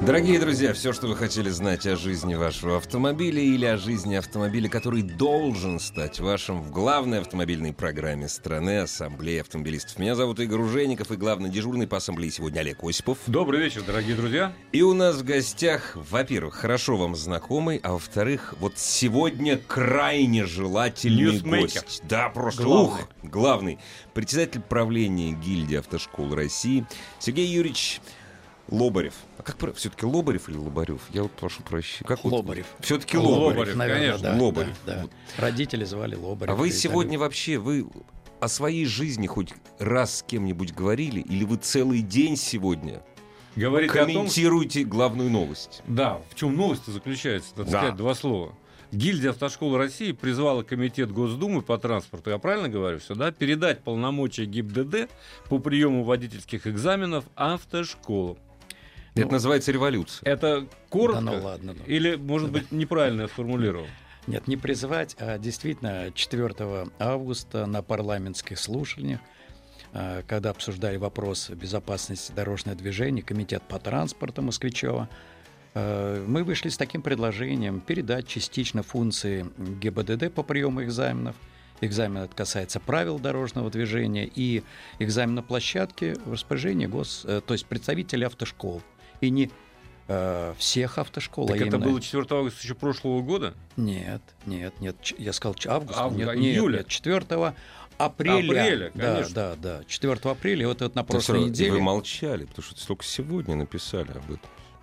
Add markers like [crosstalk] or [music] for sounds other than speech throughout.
Дорогие друзья, все, что вы хотели знать о жизни вашего автомобиля или о жизни автомобиля, который должен стать вашим в главной автомобильной программе страны Ассамблеи автомобилистов. Меня зовут Игорь Ужеников и главный дежурный по ассамблее сегодня Олег Осипов. Добрый вечер, дорогие друзья. И у нас в гостях, во-первых, хорошо вам знакомый, а во-вторых, вот сегодня крайне желательный Ньюсмейкер. гость. Да, просто Главный. ух, главный. Председатель правления гильдии автошкол России Сергей Юрьевич Лобарев. А как все-таки Лобарев или Лобарев? Я вот прошу прощения. Как вот? Лобарев. Все-таки Лобарев. Лобарев. Наверное, конечно, да, Лобарев. Да, да. Родители звали Лобарев. А вы сегодня так вообще, вы о своей жизни хоть раз с кем-нибудь говорили? Или вы целый день сегодня Говорите о том, комментируете главную новость? да, в чем новость заключается, так Да. сказать, два слова. Гильдия автошколы России призвала Комитет Госдумы по транспорту, я правильно говорю все, да, передать полномочия ГИБДД по приему водительских экзаменов автошколам. Это Ну, называется революция. Это коротко Да ну ладно, ну. или, может быть, неправильно я сформулировал? Нет, не призывать, а действительно 4 августа на парламентских слушаниях, а, когда обсуждали вопрос безопасности дорожного движения, комитет по транспорту Москвичева, а, мы вышли с таким предложением передать частично функции ГИБДД по приему экзаменов. Экзамен это касается правил дорожного движения и экзамен на площадке в распоряжении гос, э, то есть представителей автошкол. И не э, всех автошкол, Так а это именно- было 4 августа еще прошлого года? нет, нет, нет. Я сказал август. Ав- нет, а, нет, июля? нет, 4 апреля. Апреля, да, конечно. да, да. 4 апреля, вот это на Да прошлой и неделе. Вы молчали, потому что только сегодня написали об этом.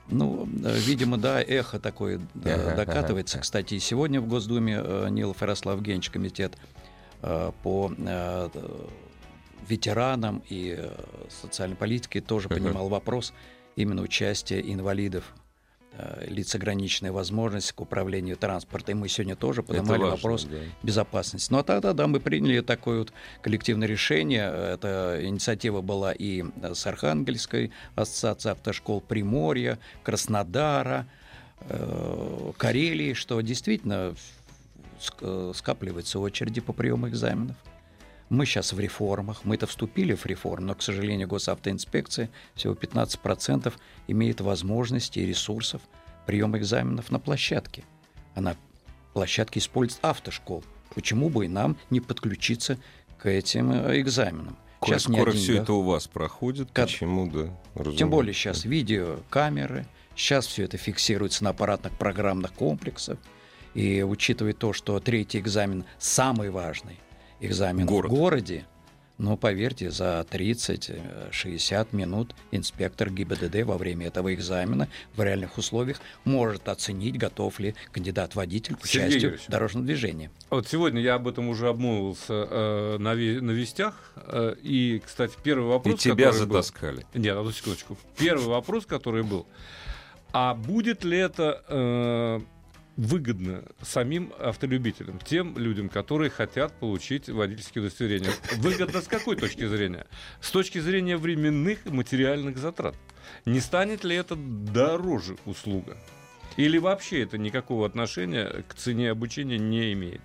Ну, э, видимо, да, эхо такое э, докатывается. Кстати, и сегодня в Госдуме э, Нилов Ярослав Евгеньевич, комитет по ветеранам и социальной политике тоже Ага. поднимал вопрос именно участия инвалидов э, лиц ограниченной возможности к управлению транспортом. И мы сегодня тоже поднимали важно, вопрос да. безопасности. Ну а тогда, да, мы приняли такое вот коллективное решение. Эта инициатива была и с Архангельской ассоциацией автошкол Приморья, Краснодара, э, Карелии, что действительно э, скапливаются очереди по приему экзаменов. Мы сейчас в реформах, мы-то вступили в реформу, но, к сожалению, госавтоинспекция всего 15% имеет возможности и ресурсов приема экзаменов на площадке. А на площадке использует автошкол. Почему бы и нам не подключиться к этим э, экзаменам? Коль не скоро о все это у вас проходит, Как- почему, да? Тем разумеется. более сейчас видеокамеры, сейчас все это фиксируется на аппаратных программных комплексах. И учитывая то, что третий экзамен самый важный экзамен Город. в городе, но поверьте, за 30-60 минут инспектор ГИБДД во время этого экзамена в реальных условиях может оценить, готов ли кандидат-водитель к Сергей участию Юрьевич. в дорожном движении. Вот сегодня я об этом уже обмолвился э, на, ве- на вестях. э, и, кстати, первый И вопрос, тебя который был- затаскали. Нет, одну секундочку. Первый вопрос, который был. А будет ли это э, выгодно самим автолюбителям, тем людям, которые хотят получить водительские удостоверения? Выгодно с какой точки зрения? С точки зрения временных и материальных затрат. Не станет ли это дороже услуга? Или вообще это никакого отношения к цене обучения не имеет?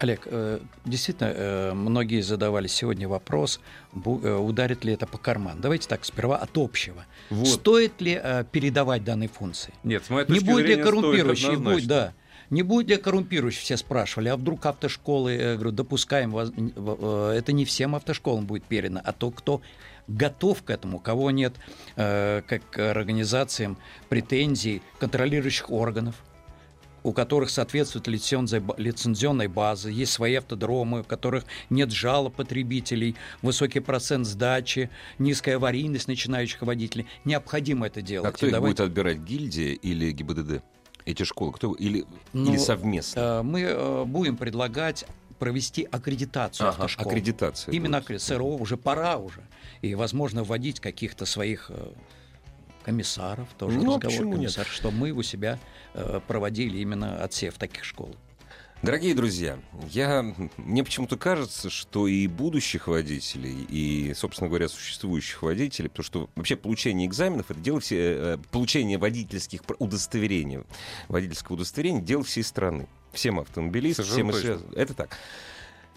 Олег, э, действительно, э, многие задавали сегодня вопрос, э, ударит ли это по карману. Давайте так, сперва от общего. Вот. Стоит ли передавать данные функции? Нет, с моей Не точки будет ли коррумпирующий? Будет, да. Не будет ли коррумпирующий, все спрашивали, а вдруг автошколы, э, говорю, допускаем, это не всем автошколам будет передано, а то, кто готов к этому, кого нет как к организациям претензий контролирующих органов, у которых соответствует лицензионной базы, есть свои автодромы, у которых нет жалоб потребителей, высокий процент сдачи, низкая аварийность начинающих водителей. Необходимо это делать. А кто их давайте- будет отбирать, гильдия или ГИБДД? Эти школы, кто или, Ну, или совместно? Э, Мы э, будем предлагать провести аккредитацию Ага, автошкол. аккредитация. Именно будет. аккре- СРО уже пора уже. И, возможно, вводить каких-то своих э, комиссаров, тоже Ну, а разговор почему нет? что мы у себя э, проводили именно отсев таких школ. Дорогие друзья, я, мне почему-то кажется, что и будущих водителей, и, собственно говоря, существующих водителей, потому что вообще получение экзаменов, это дело все, э, получение водительских удостоверений, водительского удостоверения, дело всей страны. Всем автомобилистам, всем и связ- Это так.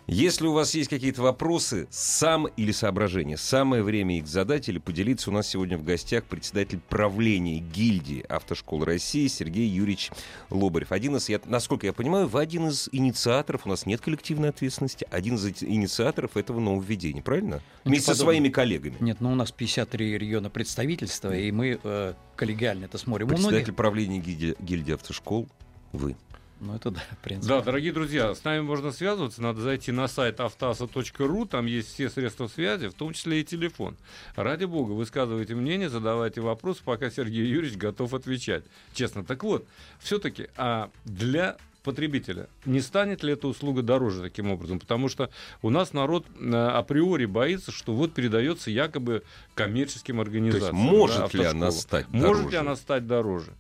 Если у вас есть какие-то вопросы, сам или соображения, самое время их задать или поделиться. У нас сегодня в гостях председатель правления гильдии автошкол России Сергей Юрьевич Лобарев. Один из, я, насколько я понимаю, вы один из инициаторов, у нас нет коллективной ответственности, один из инициаторов этого нововведения, правильно? Ну, Вместе со своими коллегами. Нет, ну у нас 53 региона представительства, и мы э, коллегиально это смотрим. Председатель многих... правления гильдии, гильдии автошкол вы. Ну это да, в принципе. Да, дорогие друзья, с нами можно связываться, надо зайти на сайт автаса.ру, там есть все средства связи, в том числе и телефон. Ради бога, высказывайте мнение, задавайте вопросы, пока Сергей Юрьевич готов отвечать. Честно, так вот, все-таки а для потребителя. Не станет ли эта услуга дороже таким образом? Потому что у нас народ э, априори боится, что вот передается якобы коммерческим То организациям. есть может да, ли она стать Может дороже? ли она стать дороже?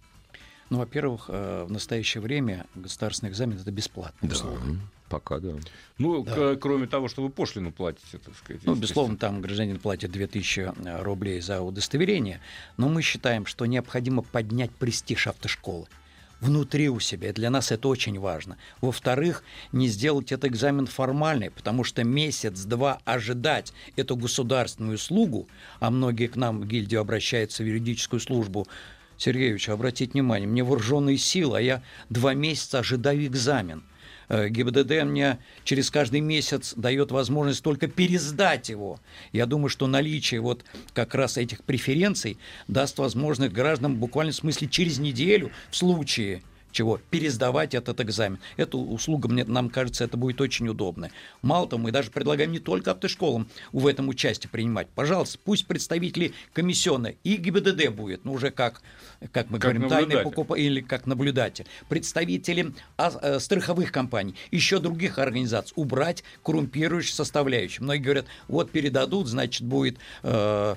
Ну, во-первых, э, в настоящее время государственный экзамен это бесплатно. безусловно. пока да. Ну, Да. к- кроме того, что вы пошлину платите, так сказать. Ну, безусловно, там гражданин платит 2000 рублей за удостоверение, но мы считаем, что необходимо поднять престиж автошколы внутри у себя. Для нас это очень важно. Во-вторых, не сделать этот экзамен формальный, потому что месяц-два ожидать эту государственную услугу, а многие к нам в гильдию обращаются в юридическую службу, Сергеевич, обратите внимание, мне вооруженные силы, а я два месяца ожидаю экзамен. Э, ГИБДД мне через каждый месяц дает возможность только пересдать его. Я думаю, что наличие вот как раз этих преференций даст возможность гражданам буквально в смысле через неделю в случае чего пересдавать этот экзамен. Эту услугу, мне, нам кажется, это будет очень удобно. Мало того, мы даже предлагаем не только автошколам в этом участие принимать. Пожалуйста, пусть представители комиссионной и ГИБДД будет, ну уже как, как мы Как говорим, тайный покупатель или как наблюдатель. Представители э, страховых компаний, еще других организаций убрать коррумпирующую составляющую. Многие говорят, вот передадут, значит, будет э,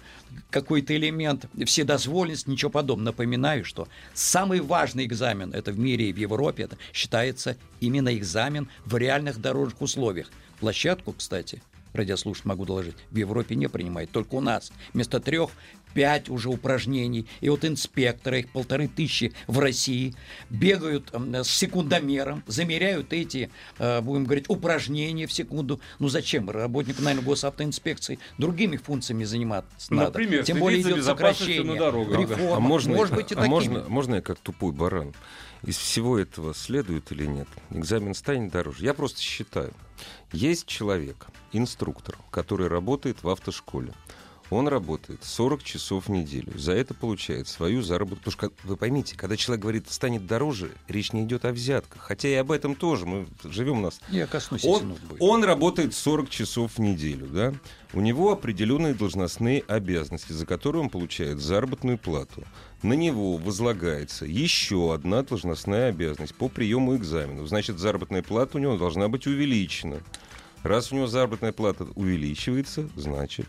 какой-то элемент вседозволенности, ничего подобного. Напоминаю, что самый важный экзамен, это в мире и в Европе, это считается именно экзамен в реальных дорожных условиях. Площадку, кстати, радиослушатель могу доложить, в Европе не принимает, только у нас. Вместо трех пять уже упражнений. И вот инспекторы, их полторы тысячи в России, бегают м, с секундомером, замеряют эти, э, будем говорить, упражнения в секунду. Ну зачем? Работнику, наверное, госавтоинспекции другими функциями заниматься надо. Например, Тем более идет сокращение, на дорогах, да. реформа. А можно, Может быть, и а такими. можно, можно я как тупой баран? Из всего этого следует или нет? Экзамен станет дороже? Я просто считаю. Есть человек, инструктор, который работает в автошколе. Он работает 40 часов в неделю. За это получает свою заработку. Потому что, вы поймите, когда человек говорит, станет дороже, речь не идет о взятках. Хотя и об этом тоже. Мы живем у нас Я коснусь он, он работает 40 часов в неделю, да? У него определенные должностные обязанности, за которые он получает заработную плату. На него возлагается еще одна должностная обязанность по приему экзаменов. Значит, заработная плата у него должна быть увеличена. Раз у него заработная плата увеличивается, значит,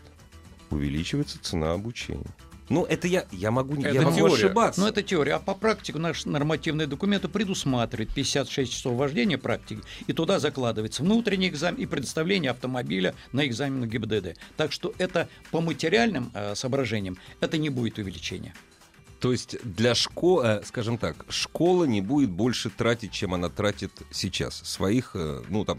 увеличивается цена обучения. Ну, это я, я могу, я Это могу теория. ошибаться. Ну, это теория. А по практике наши нормативные документы предусматривают 56 часов вождения практики, и туда закладывается внутренний экзамен и предоставление автомобиля на экзамен ГИБДД. Так что это по материальным э, соображениям это не будет увеличения. То есть для школы, скажем так, школа не будет больше тратить, чем она тратит сейчас. Своих, э, ну там,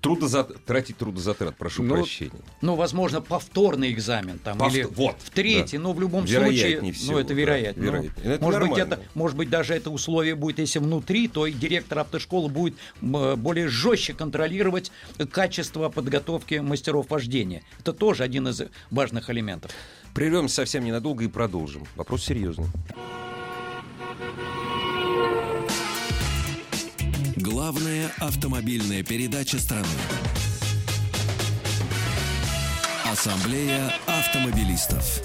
трудозат... тратить трудозатрат, прошу Ну, прощения. Ну, возможно, повторный экзамен там Повтор- или вот, в третий, да. но в любом Вероятнее случае, всего, ну это да, вероятно. Ну, вероятнее. Это может быть, это, может быть, даже это условие будет, если внутри, то и директор автошколы будет м, более жестче контролировать качество подготовки мастеров вождения. Это тоже один из важных элементов. Прервемся совсем ненадолго и продолжим. Вопрос серьезный. Главная автомобильная передача страны. Ассамблея автомобилистов.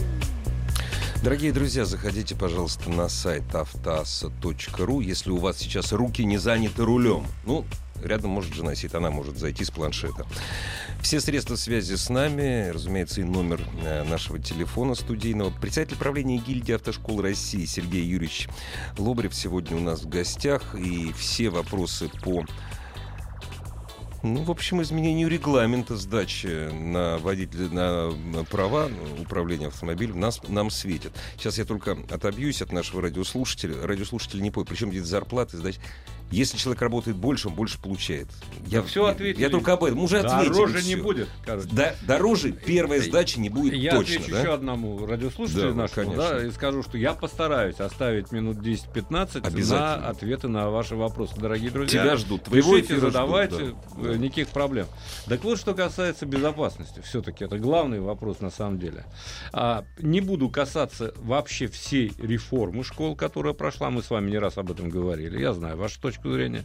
Дорогие друзья, заходите, пожалуйста, на сайт автоаса.ру, если у вас сейчас руки не заняты рулем. Ну, рядом может жена сидит, она может зайти с планшета. Все средства связи с нами, разумеется, и номер э, нашего телефона студийного. Председатель правления гильдии автошкол России Сергей Юрьевич Лобрев сегодня у нас в гостях. И все вопросы по ну, в общем, изменению регламента сдачи на водителя, на права управления автомобилем нас, нам светит. Сейчас я только отобьюсь от нашего радиослушателя. Радиослушатель не понял, причем здесь зарплаты сдать. Если человек работает больше, он больше получает. Я, все ответил. Я только об этом. Уже ответили. Дороже не будет, короче. Да, дороже первая сдача не будет я точно. Я отвечу да? еще одному радиослушателю да, нашему, конечно. да, и скажу, что я постараюсь оставить минут 10-15 на ответы на ваши вопросы, дорогие друзья. Тебя ждут. Твоего Пишите, задавайте, ждут, да. никаких проблем. Так вот, что касается безопасности, все-таки это главный вопрос на самом деле. А, не буду касаться вообще всей реформы школ, которая прошла, мы с вами не раз об этом говорили, я знаю вашу точку зрения.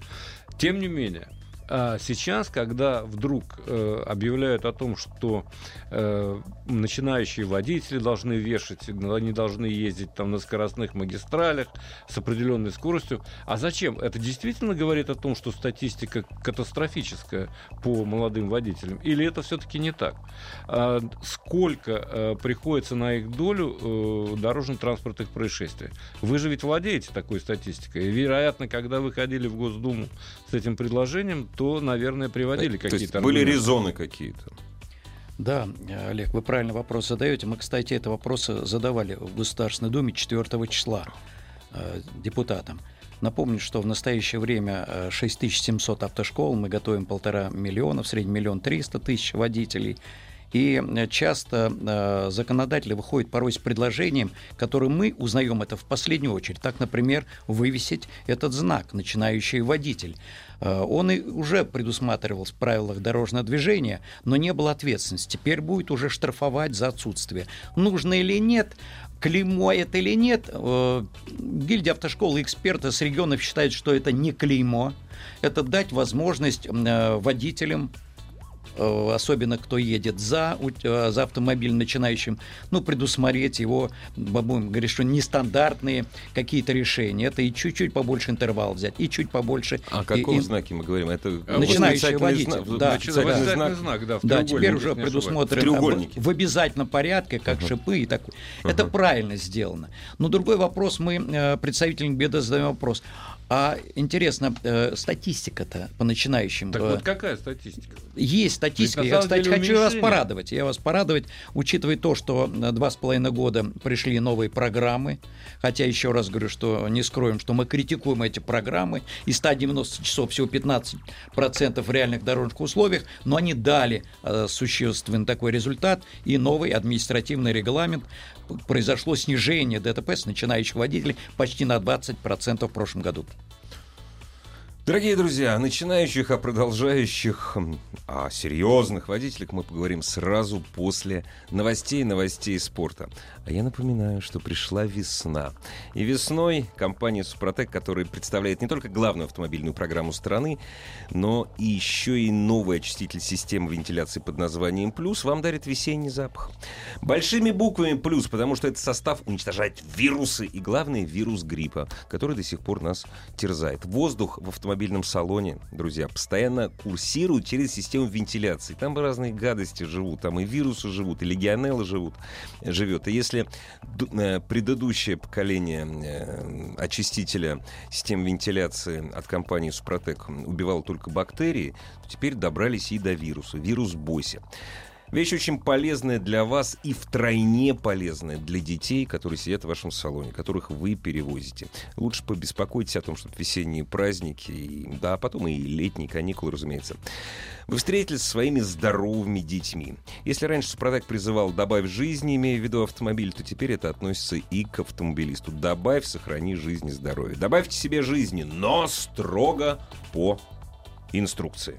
Тем не менее, а сейчас, когда вдруг э, объявляют о том, что э, начинающие водители должны вешать, они должны ездить там на скоростных магистралях с определенной скоростью, а зачем? Это действительно говорит о том, что статистика катастрофическая по молодым водителям, или это все-таки не так? А сколько э, приходится на их долю э, дорожно-транспортных происшествий? Вы же ведь владеете такой статистикой, и, вероятно, когда вы ходили в Госдуму с этим предложением, то, наверное, приводили какие-то... были резоны какие-то. Да, Олег, вы правильно вопрос задаете. Мы, кстати, это вопрос задавали в Государственной Думе 4 числа э, депутатам. Напомню, что в настоящее время 6700 автошкол, мы готовим полтора миллиона, в среднем миллион триста тысяч водителей. И часто э, законодатели выходят порой с предложением, которое мы узнаем это в последнюю очередь. Так, например, вывесить этот знак «начинающий водитель». Э, он и уже предусматривал в правилах дорожного движения, но не было ответственности. Теперь будет уже штрафовать за отсутствие. Нужно или нет, клеймо это или нет, э, гильдия автошколы эксперты с регионов считают, что это не клеймо, это дать возможность э, водителям особенно кто едет за, э, за автомобиль начинающим, ну, предусмотреть его, будем говорить, что нестандартные какие-то решения. Это и чуть-чуть побольше интервал взять, и чуть побольше. О и, каком и... знаке мы говорим? Это начинающий водитель. Знак, да, да, знак, знак, да, да теперь уже предусмотрено в, в обязательном порядке, как uh-huh. шипы и такое. Uh-huh. Это правильно сделано. Но другой вопрос, мы э, представителям беда задаем вопрос. А интересно, э, статистика-то по начинающим. Так э, вот какая статистика? Есть статистика. Я, кстати, хочу вас порадовать. Я вас порадовать, учитывая то, что два с половиной года пришли новые программы. Хотя еще раз говорю, что не скроем, что мы критикуем эти программы. И 190 часов всего 15% в реальных дорожных условиях, но они дали э, существенный такой результат. И новый административный регламент произошло снижение ДТП с начинающих водителей почти на 20% в прошлом году. Дорогие друзья, о начинающих, о продолжающих, о серьезных водителях мы поговорим сразу после новостей, новостей спорта. А я напоминаю, что пришла весна. И весной компания «Супротек», которая представляет не только главную автомобильную программу страны, но и еще и новый очиститель системы вентиляции под названием «Плюс», вам дарит весенний запах. Большими буквами «Плюс», потому что этот состав уничтожает вирусы и, главное, вирус гриппа, который до сих пор нас терзает. Воздух в автомобильном салоне, друзья, постоянно курсирует через систему вентиляции. Там разные гадости живут, там и вирусы живут, и легионеллы живут, живет. И если если э, предыдущее поколение э, очистителя систем вентиляции от компании Супротек убивало только бактерии, то теперь добрались и до вируса. Вирус Боси. Вещь очень полезная для вас и втройне полезная для детей, которые сидят в вашем салоне, которых вы перевозите. Лучше побеспокойтесь о том, чтобы весенние праздники, да, а потом и летние каникулы, разумеется. Вы встретились со своими здоровыми детьми. Если раньше Супротек призывал «добавь жизни», имея в виду автомобиль, то теперь это относится и к автомобилисту. Добавь, сохрани жизнь и здоровье. Добавьте себе жизни, но строго по инструкции.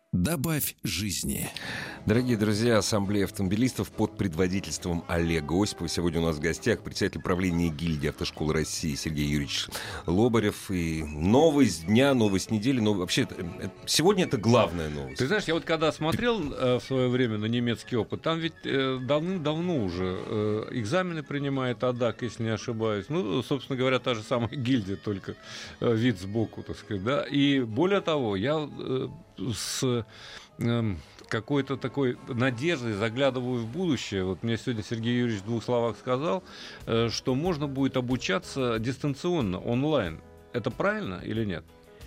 Добавь жизни. Дорогие друзья, Ассамблея автомобилистов под предводительством Олега Осипова. Сегодня у нас в гостях председатель правления гильдии автошколы России Сергей Юрьевич Лобарев. И новость дня, новость недели. Но вообще, сегодня это главная новость. Ты знаешь, я вот когда смотрел э, в свое время на немецкий опыт, там ведь э, давным-давно уже э, экзамены принимает АДАК, если не ошибаюсь. Ну, собственно говоря, та же самая [laughs] гильдия, только вид сбоку, так сказать. Да? И более того, я с э, какой-то такой надеждой заглядываю в будущее. Вот мне сегодня Сергей Юрьевич в двух словах сказал, э, что можно будет обучаться дистанционно, онлайн. Это правильно или нет?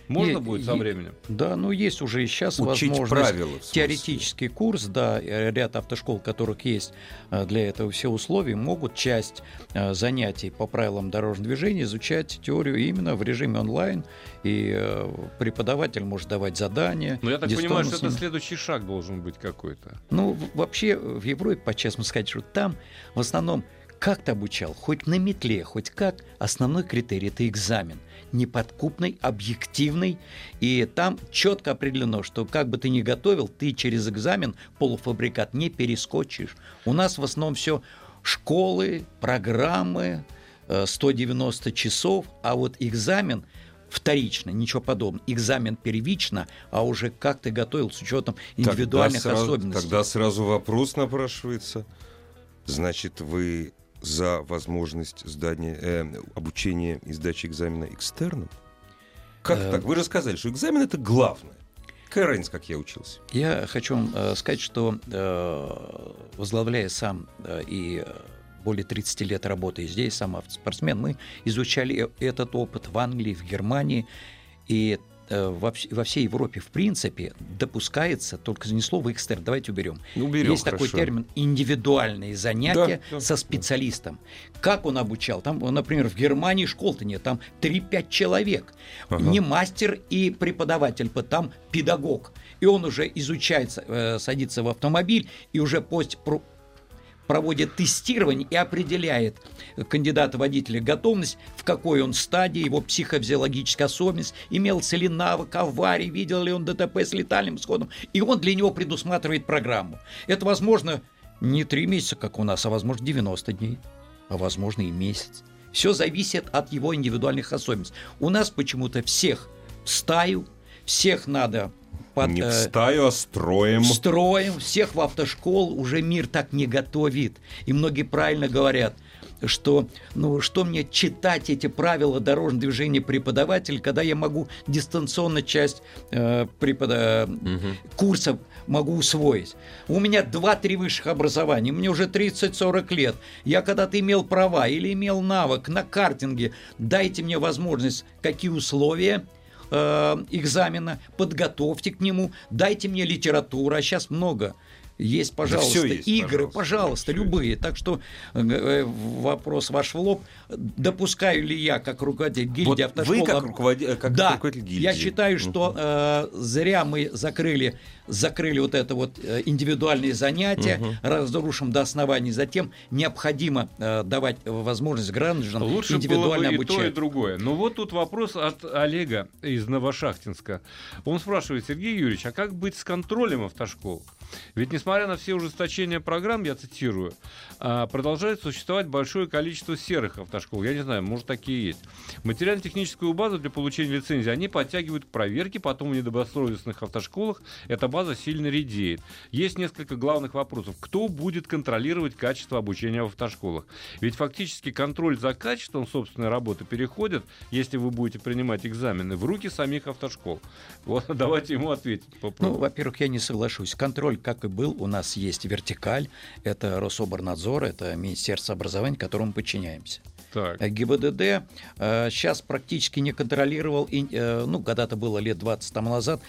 Можно И- будет со и- временем? Да, ну есть уже и сейчас Учить возможность. правила. Теоретический курс, да, ряд автошкол, которых есть э, для этого все условия, могут часть э, занятий по правилам дорожного движения изучать теорию именно в режиме онлайн, и э, преподаватель может давать задания. Но Ну, я так понимаю, что это следующий шаг должен быть какой-то. Ну, вообще в Европе, по-честному сказать, что там в основном как ты обучал, хоть на метле, хоть как, основной критерий – это экзамен. Неподкупный, объективный. И там четко определено, что как бы ты ни готовил, ты через экзамен полуфабрикат не перескочишь. У нас в основном все школы, программы, э, 190 часов, а вот экзамен вторично, ничего подобного. Экзамен первично, а уже как ты готовил с учетом индивидуальных тогда сразу, особенностей. Тогда сразу вопрос напрашивается. Значит, вы за возможность сдания, э, обучения и сдачи экзамена экстерном? Как Э, так? Вы же сказали, что экзамен это главное. Какая разница, как я учился? Я хочу вам э, сказать, что э, возглавляя сам э, и более 30 лет работая здесь, сам автоспортсмен, мы изучали этот опыт в Англии, в Германии, и во, вс- во всей Европе, в принципе, допускается, только не слово экстерн, давайте уберем. Ну, уберем, Есть такой хорошо. термин индивидуальные занятия Да, со специалистом. Как он обучал? Там, например, в Германии школ-то нет, там 3-5 человек. Ага. Не мастер и преподаватель, по- там педагог. И он уже изучает, э, садится в автомобиль и уже пост проводит тестирование и определяет кандидата водителя готовность, в какой он стадии, его психофизиологическая особенность, имелся ли навык аварии, видел ли он ДТП с летальным исходом, и он для него предусматривает программу. Это возможно не три месяца, как у нас, а возможно 90 дней, а возможно и месяц. Все зависит от его индивидуальных особенностей. У нас почему-то всех в стаю, всех надо под, Не в э, стаю, а строем. строим, всех в автошкол уже мир так не готовит. И многие правильно говорят, что ну что мне читать эти правила дорожного движения преподаватель, когда я могу дистанционно часть э, препода- Мгм. курса могу усвоить. У меня 2-3 высших образования, мне уже 30-40 лет. Я когда-то имел права или имел навык на картинге. Дайте мне возможность, какие условия э, экзамена, подготовьте к нему, дайте мне литературу, а сейчас много. Есть, пожалуйста, всё есть, игры, пожалуйста, пожалуйста, да, любые. Так что э, э, вопрос ваш в лоб. Допускаю ли я, как руководитель гильдии Вот автошкол, вы как, об- руководи- э, как да, руководитель гильдии. я считаю, что э, зря мы закрыли, закрыли вот это вот индивидуальные занятия, Мгм. разрушим до основания. Затем необходимо э, давать возможность гражданам Лучше было индивидуально бы и то, и обучать. другое. Но вот тут вопрос от Олега из Новошахтинска. Он спрашивает, Сергей Юрьевич, а как быть с контролем автошкол? Ведь несмотря на все ужесточения программ, я цитирую, а, продолжает существовать большое количество серых автошкол. Я не знаю, может такие есть. Материально-техническую базу для получения лицензии они подтягивают к проверке, потом в недобросовестных автошколах эта база сильно редеет. Есть несколько главных вопросов. Кто будет контролировать качество обучения в автошколах? Ведь фактически контроль за качеством собственной работы переходит, если вы будете принимать экзамены, в руки самих автошкол. Вот [laughs] давайте ему ответить. Ну, попробуем. во-первых, я не соглашусь. Контроль, как и был, у нас есть вертикаль. Это Рособорнадзор, это Министерство образования, которому подчиняемся. так. Э, ГИБДД сейчас практически не контролировал, и, э, ну, когда-то было лет 20 тому назад,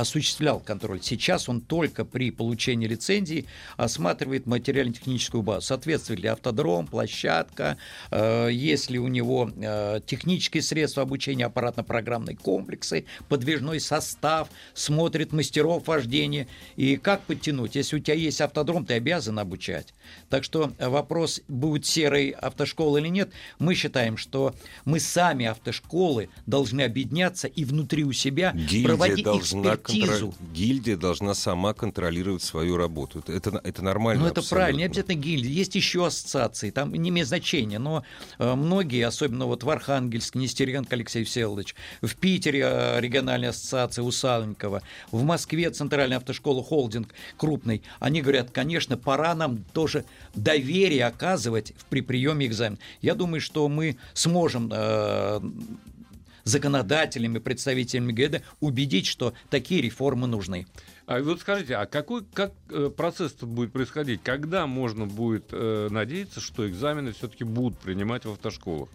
осуществлял контроль. Сейчас он только при получении лицензии осматривает материально-техническую базу. Соответствует ли автодром, площадка, э, есть ли у него э, технические средства обучения, аппаратно-программные комплексы, подвижной состав, смотрит мастеров вождения. И как подтянуть? Если у тебя есть автодром, ты обязан обучать. Так что вопрос, будет серой автошколы или нет, мы считаем, что мы сами, автошколы, должны объединяться и внутри у себя Гильдия проводить должна экспертизу. Контро- гильдия должна сама контролировать свою работу. Это, это, нормально. Ну, это правильно. Не обязательно гильдия. Есть еще ассоциации, там не имеет значения. Но э, многие, особенно вот в Архангельске, Нестеренко Алексей Всеволодович, в Питере э, региональная ассоциация Усаленкова, в Москве центральная автошкола «Холдинг» крупный, они говорят, конечно, пора нам тоже доверие оказывать при приеме экзамена. Я думаю, что мы сможем э, законодателями, представителями ГЭДа убедить, что такие реформы нужны. А вот скажите, а какой как э, процесс будет происходить? Когда можно будет э, надеяться, что экзамены все-таки будут принимать в автошколах?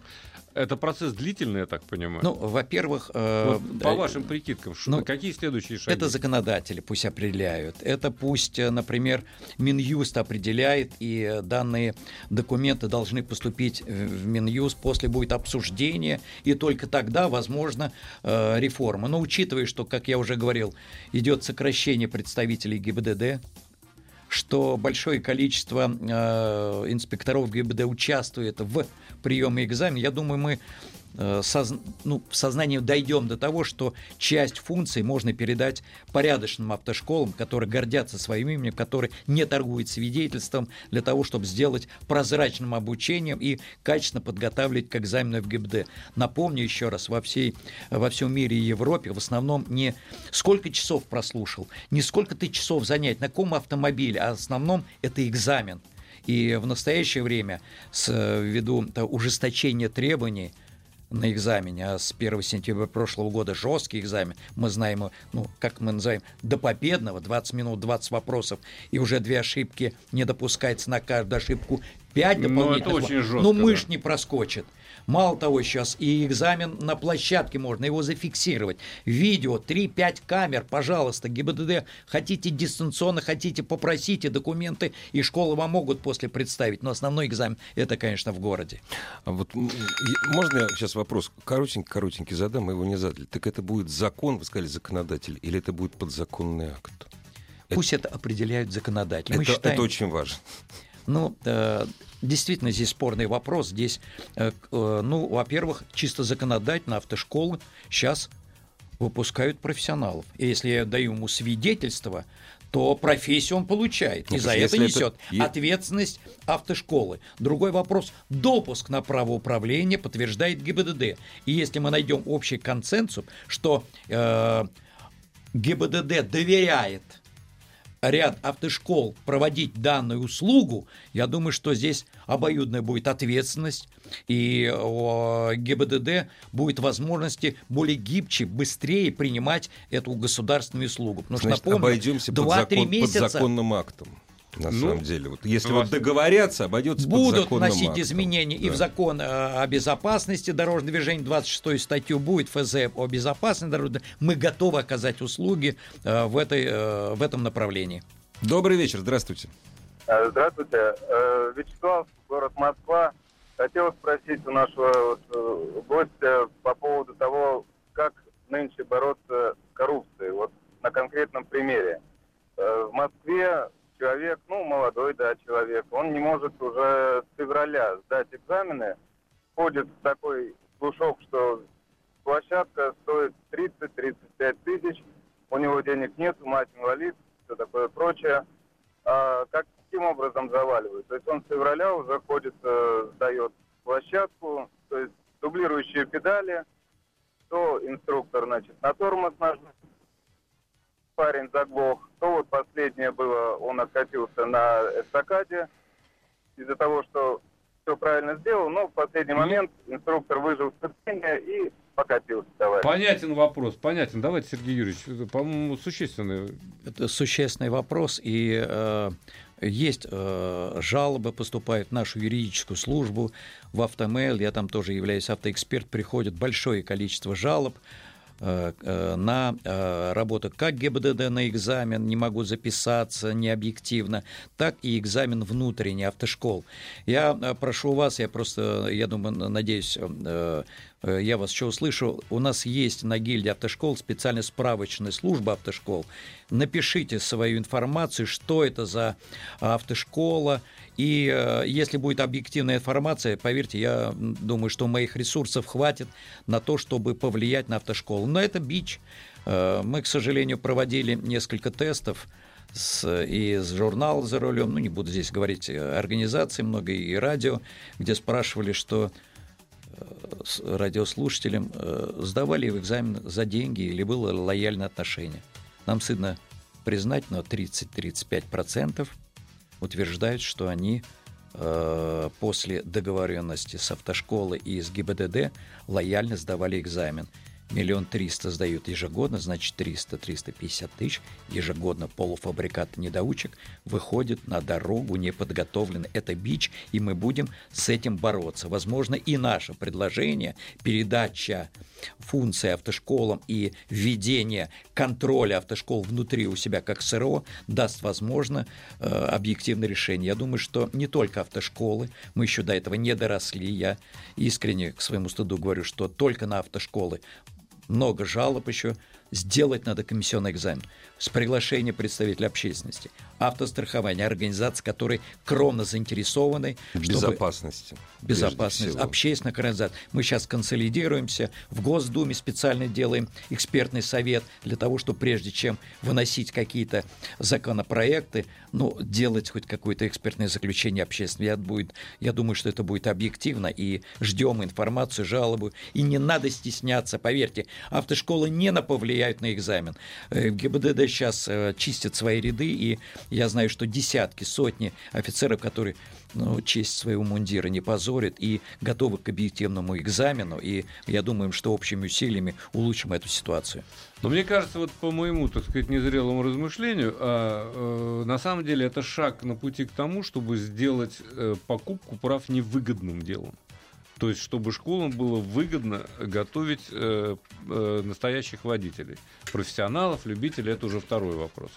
Это процесс длительный, я так понимаю. Ну, во-первых, э, вот по вашим прикидкам, ну, какие следующие шаги? Это законодатели пусть определяют. Это пусть, э, например, Минюст определяет, и данные документы должны поступить в Минюст. После будет обсуждение, и только тогда, возможно, э, реформа. Но учитывая, что, как я уже говорил, идет сокращение представителей ГИБДД, что большое количество э, инспекторов ГИБДД участвует в приеме экзамена, я думаю, мы Э, соз... ну, в сознании дойдем до того, что часть функций можно передать порядочным автошколам, которые гордятся своим именем, которые не торгуют свидетельством для того, чтобы сделать прозрачным обучением и качественно подготавливать к экзамену в ГИБД. Напомню еще раз, во, всей, во всем мире и Европе в основном не сколько часов прослушал, не сколько ты часов занять, на каком автомобиле, а в основном это экзамен. И в настоящее время, с, ввиду ужесточения требований, на экзамене, а с 1 сентября прошлого года жесткий экзамен, мы знаем, ну, как мы называем, до победного, 20 минут, 20 вопросов, и уже две ошибки не допускается на каждую ошибку 5 ну, дополнительных. Ну, это очень жестко. Ну, мышь да. не проскочит. Мало того, сейчас и экзамен на площадке можно его зафиксировать. Видео, 3-5 камер, пожалуйста, ГИБДД, хотите дистанционно, хотите, попросите документы, и школы вам могут после представить. Но основной экзамен это, конечно, в городе. А вот можно я сейчас вопрос коротенький-коротенький задам, мы его не задали. Так это будет закон, вы сказали, законодатель, или это будет подзаконный акт? Пусть это, это определяют законодатели. Это, считаем... это очень важно. Ну, э, действительно, здесь спорный вопрос. Здесь, э, э, ну, во-первых, чисто законодательно автошколы сейчас выпускают профессионалов. И если я даю ему свидетельство, то профессию он получает. Ну, и за это несет это... ответственность автошколы. Другой вопрос. Допуск на право управления подтверждает ГИБДД. И если мы найдем общий консенсус, что э, ГИБДД доверяет ряд автошкол проводить данную услугу, я думаю, что здесь обоюдная будет ответственность, и ГИБДД будет возможности более гибче, быстрее принимать эту государственную услугу. Потому Значит, что, напомню, обойдемся 2-3 под, закон, месяца... под законным актом на ну, самом деле. Вот если вот договорятся, обойдется Будут вносить актом. изменения да. и в закон э, о безопасности дорожного движения, 26 статью будет ФЗ о безопасности дорожного Мы готовы оказать услуги э, в, этой, э, в этом направлении. Добрый вечер, здравствуйте. Здравствуйте. Вячеслав, город Москва. Хотел спросить у нашего гостя по поводу того, как нынче бороться с коррупцией. Вот на конкретном примере. В Москве человек, ну, молодой, да, человек, он не может уже с февраля сдать экзамены, входит в такой слушок, что площадка стоит 30-35 тысяч, у него денег нет, мать инвалид, все такое прочее. А как, каким образом заваливают? То есть он с февраля уже ходит, э, сдает площадку, то есть дублирующие педали, то инструктор, значит, на тормоз нажмет, парень заглох. То вот последнее было, он откатился на эстакаде из-за того, что все правильно сделал, но в последний момент инструктор выжил терпение и покатился товарищ. Понятен вопрос, понятен. Давайте, Сергей Юрьевич, это, по-моему, существенный. Это существенный вопрос, и э, есть э, жалобы, поступают в нашу юридическую службу, в Автомейл, я там тоже являюсь автоэксперт, приходит большое количество жалоб, на э, работу как ГИБДД на экзамен, не могу записаться не объективно, так и экзамен внутренний автошкол. Я прошу вас, я просто, я думаю, надеюсь, я вас еще услышу. У нас есть на гильдии автошкол специальная справочная служба автошкол. Напишите свою информацию, что это за автошкола, и э, если будет объективная информация, поверьте, я думаю, что моих ресурсов хватит на то, чтобы повлиять на автошколу. Но это бич Э, мы, к сожалению, проводили несколько тестов с, и с журнал за рулем, ну не буду здесь говорить организации много и радио, где спрашивали, что радиослушателям сдавали в экзамен за деньги или было лояльное отношение. Нам стыдно признать, но 30-35% утверждают, что они э, после договоренности с автошколой и с ГИБДД лояльно сдавали экзамен миллион триста сдают ежегодно, значит 300-350 тысяч ежегодно полуфабрикат недоучек выходит на дорогу неподготовленный. Это бич, и мы будем с этим бороться. Возможно, и наше предложение, передача функции автошколам и введение контроля автошкол внутри у себя как СРО даст возможно э, объективное решение. Я думаю, что не только автошколы, мы еще до этого не доросли. Я искренне к своему стыду говорю, что только на автошколы много жалоб еще. Сделать надо комиссионный экзамен с приглашением представителей общественности, автострахования, организаций, которые кровно заинтересованы в безопасности. Безопасность, общественных организаций. Мы сейчас консолидируемся, в Госдуме специально делаем экспертный совет для того, чтобы прежде чем выносить какие-то законопроекты, ну, делать хоть какое-то экспертное заключение общественное. Я, будет, я думаю, что это будет объективно, и ждем информацию, жалобу. И не надо стесняться, поверьте, автошколы не повлияют на экзамен. Э, ГИБДД сейчас э, чистят свои ряды, и я знаю, что десятки, сотни офицеров, которые ну, честь своего мундира не позорят и готовы к объективному экзамену. И я думаю, что общими усилиями улучшим эту ситуацию. Но мне кажется, вот по моему, так сказать, незрелому размышлению, а, э, на самом деле это шаг на пути к тому, чтобы сделать э, покупку прав невыгодным делом. То есть, чтобы школам было выгодно готовить э, э, настоящих водителей. Профессионалов, любителей, это уже второй вопрос.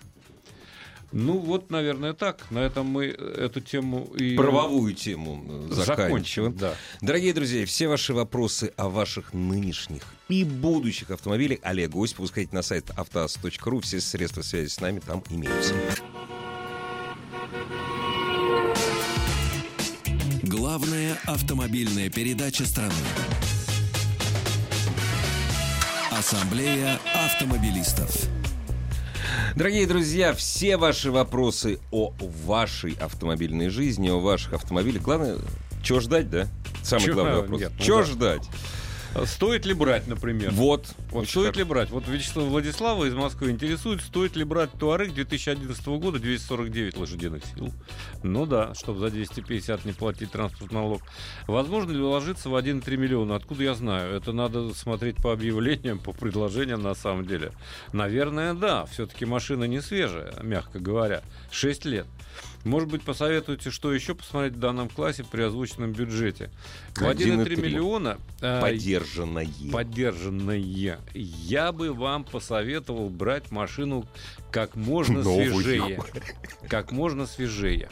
Ну вот, наверное, так. На этом мы эту тему и... Правовую тему заканчиваем. Да. Дорогие друзья, все ваши вопросы о ваших нынешних и будущих автомобилях Олегу Осипову пускайте на сайт автоаз.ру. Все средства связи с нами там имеются. Автомобильная передача страны. Ассамблея автомобилистов. Дорогие друзья, все ваши вопросы о вашей автомобильной жизни, о ваших автомобилях. Главное, чего ждать, да? Самый Чё, главный вопрос. Нет, ну чего да. ждать? Стоит ли брать, например? Вот. вот стоит хорошо. ли брать? Вот Вячеслав Владислава из Москвы интересует, стоит ли брать Туарек 2011 года 249 лошадиных сил. Ну да, чтобы за 250 не платить транспортный налог. Возможно ли вложиться в 1,3 миллиона? Откуда я знаю? Это надо смотреть по объявлениям, по предложениям на самом деле. Наверное, да. Все-таки машина не свежая, мягко говоря. 6 лет. Может быть, посоветуете, что еще посмотреть в данном классе при озвученном бюджете. В 1,3 миллиона... Э, поддержанное. Поддержанное. Я бы вам посоветовал брать машину как можно Новую. свежее. Как можно свежее.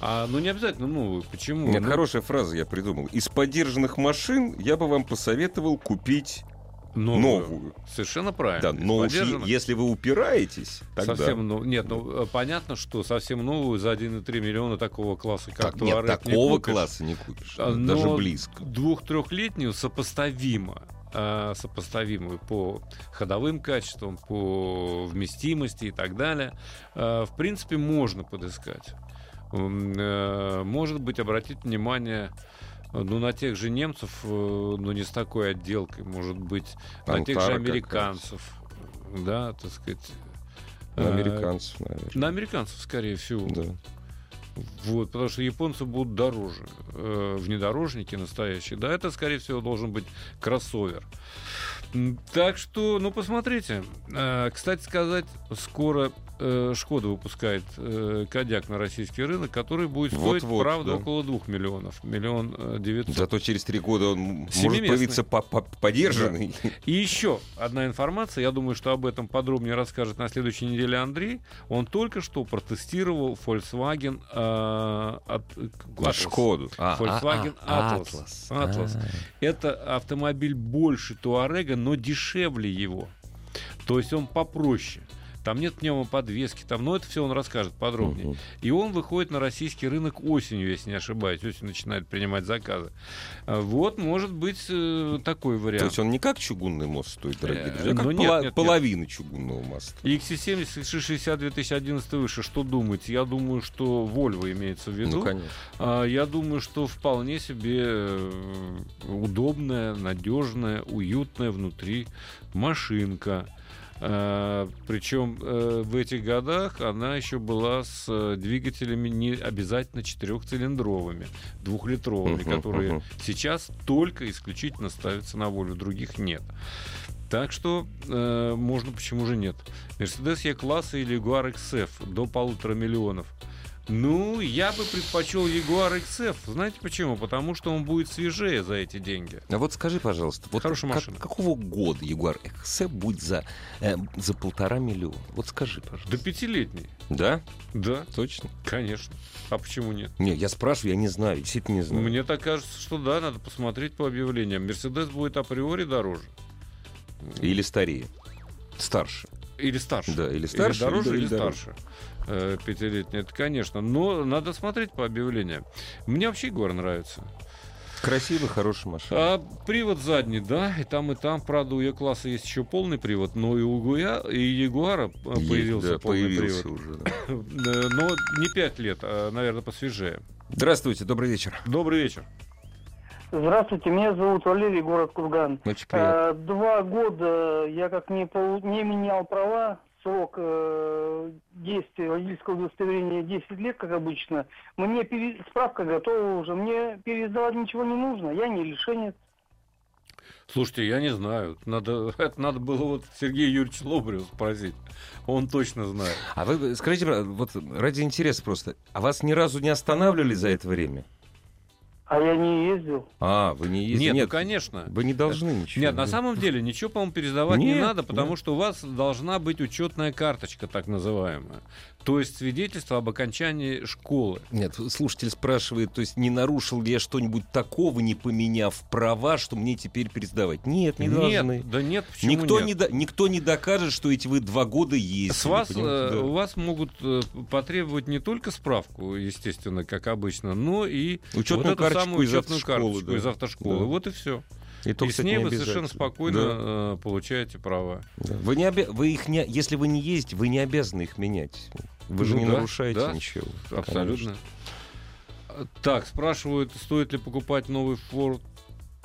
А, ну, не обязательно новую. Почему? Нет, ну... хорошая фраза я придумал. Из поддержанных машин я бы вам посоветовал купить новую. новую. Совершенно правильно. Да, но если вы упираетесь, тогда... Совсем, ну, нет, ну, э, понятно, что совсем новую за 1,3 миллиона такого класса, как так, Нет, такого не класса не купишь, а, даже близко. Двух-трехлетнюю сопоставимо э, сопоставимую по ходовым качествам, по вместимости и так далее, э, в принципе, можно подыскать. Может быть, обратить внимание ну, на тех же немцев, э, но не с такой отделкой, может быть, Антара на тех же американцев, да, так сказать. На э, американцев, наверное. На американцев, скорее всего. Да. Вот, потому что японцы будут дороже. Э, внедорожники настоящие. Да, это, скорее всего, должен быть кроссовер. Так что, ну, посмотрите. Э, кстати сказать, скоро э, Шкода выпускает э, Кодяк на российский рынок, который будет стоить, вот, вот, правда, да. около 2 миллионов. Миллион девятьсот. Зато через три года он может появиться подержанный. Да. И еще одна информация. Я думаю, что об этом подробнее расскажет на следующей неделе Андрей. Он только что протестировал Volkswagen э, от, Atlas. Шкоду. А, Volkswagen а, а, Atlas. Atlas. Atlas. А. Это автомобиль больше Туарега, но дешевле его. То есть он попроще. Там нет пневмоподвески, там, но это все он расскажет подробнее. Мгм. И он выходит на российский рынок осенью, если не ошибаюсь. Осенью начинает принимать заказы. А Вот, может быть, э, такой То вариант. есть он не как чугунный мост стоит, дорогие Э, друзья, а ну как нет, пола- нет, нет. половина чугунного моста. XC70, X60 2011 выше. Что думаете? Я думаю, что Volvo имеется в виду. Ну, конечно. А, Я думаю, что вполне себе э, удобная, надежная, уютная внутри машинка. Причем в этих годах она еще была с э, двигателями не обязательно четырехцилиндровыми, двухлитровыми, Мгм, которые мгм. сейчас только исключительно ставятся на волю, других нет. Так что э, можно, почему же нет. Mercedes E-класса или Jaguar XF до полутора миллионов. Ну, я бы предпочел Jaguar XF. Знаете почему? Потому что он будет свежее за эти деньги. А вот скажи, пожалуйста, вот Хорошая как- машина. какого года Ягуар XF будет за, э, за полтора миллиона? Вот скажи, До пожалуйста. пятилетней. Да? Да, Точно? конечно. А почему нет? Не, я спрашиваю, я не знаю, действительно не знаю. Мне так кажется, что да, надо посмотреть по объявлениям. Мерседес будет априори дороже. Или старее. Старше. Или старше. Да, или старше, дороже, или- или, или дороже. Э, Пятилетний, это конечно. Но надо смотреть по объявлениям. Мне вообще Егор нравится. Красивый, хороший машина. А привод задний, да, и там, и там. Правда, у Е-класса есть еще полный привод, но и у Гуя, и Ягуара Есть, появился да, полный появился привод. уже. да. [coughs] Э, Но не 5 лет, а, наверное, посвежее. Здравствуйте, добрый вечер. Добрый вечер. Здравствуйте, меня зовут Валерий, город Курган. Очень приятно. Э, Два года я как не, полу- не менял права, срок э, действия водительского удостоверения 10 лет, как обычно. Мне пере- справка готова уже, мне пересдавать ничего не нужно, я не лишенец. Слушайте, я не знаю. Надо, [laughs] это надо было вот Сергея Юрьевича Лобарева спросить. Он точно знает. А вы скажите, вот ради интереса просто, а вас ни разу не останавливали за это время? А я не ездил. А, вы не ездите? Нет, ну, конечно. Вы не должны ничего. Нет, на самом деле ничего, по-моему, пересдавать не Нет, надо, потому нет. что у вас должна быть учетная карточка, так называемая. То есть свидетельство об окончании школы. Нет, слушатель спрашивает, то есть не нарушил ли я что-нибудь такого, не поменяв права, что мне теперь пересдавать? Нет, не должны. нет, да нет, почему Никто нет? не, никто не докажет, что эти вы два года ездили. С вас, э, да. у вас могут э, потребовать не только справку, естественно, как обычно, но и Учетную вот эту карточку самую из учетную автошколы, карточку да. из автошколы. Да. Вот и все. И, то, и кстати, с ней не вы совершенно спокойно Да, э, получаете права. да. Вы не обя- вы их не, если вы не ездите, вы не обязаны их менять. Вы же Ну не да, нарушаете да, ничего. Абсолютно. Так, спрашивают, стоит ли покупать новый Ford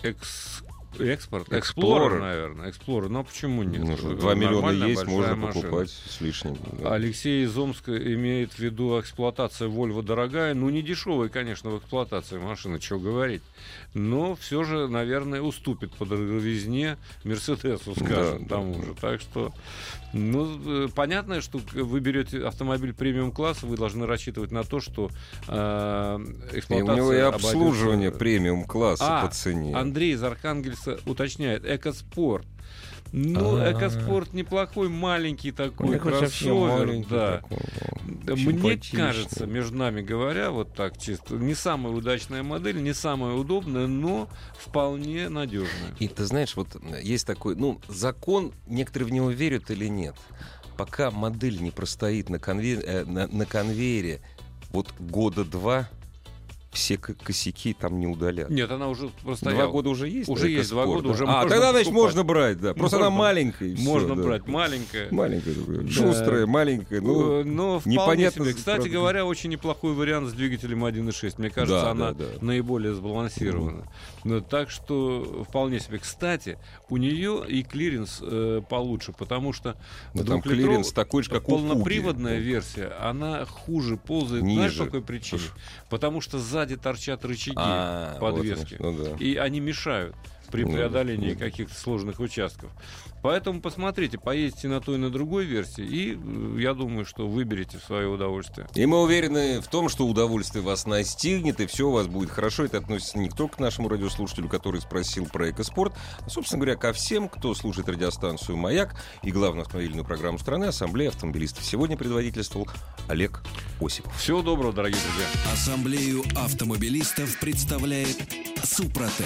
X... Экспорт? Explorer, наверное. Explorer. Но почему нет? Ну, Два миллиона Нормальная есть, можно машина. покупать с лишним. да. Алексей из Омска имеет в виду эксплуатация Volvo дорогая. Ну, не дешевая, конечно, в эксплуатации машины, что говорить. Но все же, наверное, уступит по дороговизне Мерседесу, скажем, Да, тому да, же. Так что, ну, э, понятно, что вы берете автомобиль премиум-класса, вы должны рассчитывать на то, что э, И у эксплуатация него и обойдется- обслуживание премиум класса А, по цене. Андрей из Архангельска уточняет, экоспорт. Ну, А. экоспорт неплохой, маленький такой, Ну, кроссовер, да. такой, Да, Мне кажется, между нами говоря, вот так чисто, не самая удачная модель, не самая удобная, но вполне надежная. И ты знаешь, вот есть такой, ну, закон, некоторые в него верят или нет. Пока модель не простоит на, конве- э, на, на конвейере вот года два, все ко- косяки там не удалят. Нет, она уже простояла. Два года уже есть? Уже да, есть два года, да? уже А, тогда, значит, покупать. можно брать, да. Просто она Можно. маленькая. и всё, Можно да. брать маленькая. Маленькая, такая, шустрая, маленькая. Ну, Э, но непонятно, себе. Кстати правда. говоря, очень неплохой вариант с двигателем 1.6. Мне кажется, Да, она да, да. наиболее сбалансирована. Ну, так что вполне себе. Кстати, у нее и клиренс э, получше, потому что ну, там клиренс такой же, как у полноприводная версия, она хуже ползает. Знаешь, Ниже. по какой причине? Потому что сзади торчат рычаги А, подвески. ну да. И они мешают при Ну, преодолении каких-то сложных участков. Поэтому посмотрите, поездите на той и на другой версии, и э, я думаю, что выберете в свое удовольствие. И мы уверены в том, что удовольствие вас настигнет, и все у вас будет хорошо. Это относится не только к нашему радиослушателю, который спросил про EcoSport, а, собственно говоря, ко всем, кто слушает радиостанцию «Маяк» и главную автомобильную программу страны «Ассамблея автомобилистов». Сегодня предводительствовал Олег Осипов. Всего доброго, дорогие друзья. Ассамблею автомобилистов представляет Супротек.